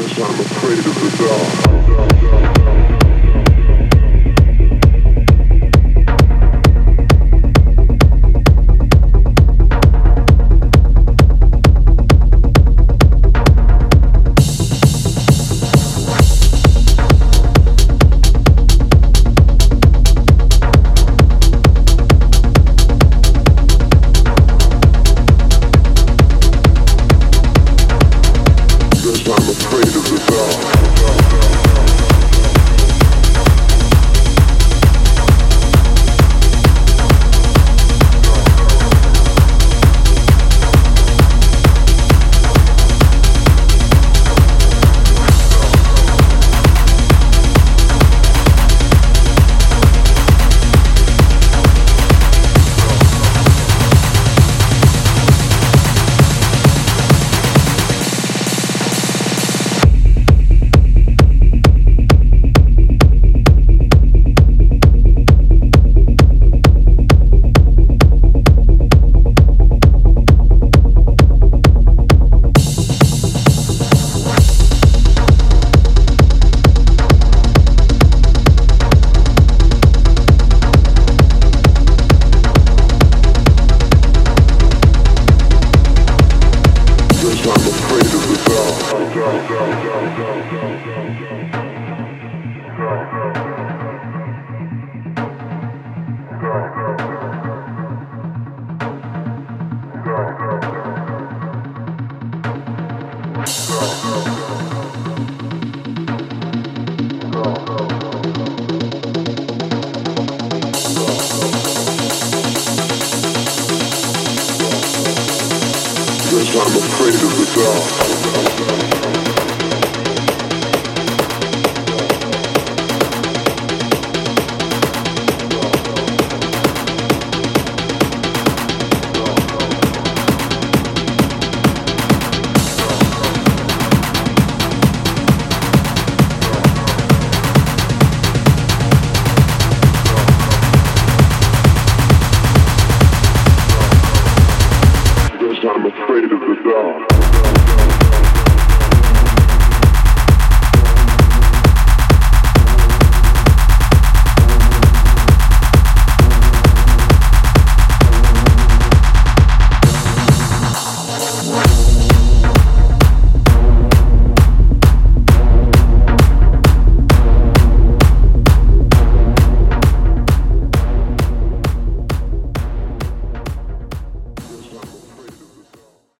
I'm afraid of the dark. I'm afraid of the dark. alone.